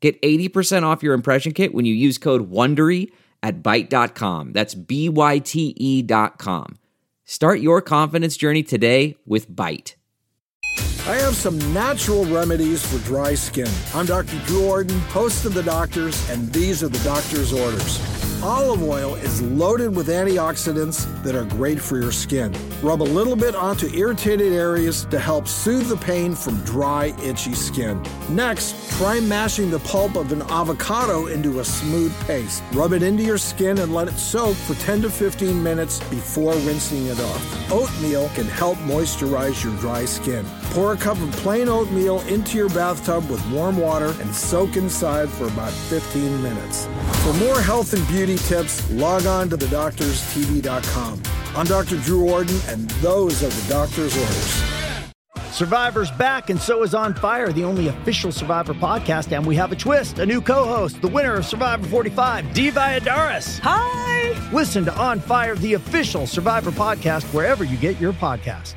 Get 80% off your impression kit when you use code WONDERY at Byte.com. That's B-Y-T-E dot com. Start your confidence journey today with Byte. I have some natural remedies for dry skin. I'm Dr. Drew Ordon, host of The Doctors, and these are the doctor's orders. Olive oil is loaded with antioxidants that are great for your skin. Rub a little bit onto irritated areas to help soothe the pain from dry, itchy skin. Next, try mashing the pulp of an avocado into a smooth paste. Rub it into your skin and let it soak for 10 to 15 minutes before rinsing it off. Oatmeal can help moisturize your dry skin. Pour a cup of plain oatmeal into your bathtub with warm water and soak inside for about 15 minutes. For more health and beauty tips, log on to thedoctorstv.com. I'm Dr. Drew Ordon, and those are the doctor's orders. Survivor's back, and so is On Fire, the only official Survivor podcast. And we have a twist a new co host, the winner of Survivor 45, Dee Valladares. Hi! Listen to On Fire, the official Survivor podcast, wherever you get your podcast.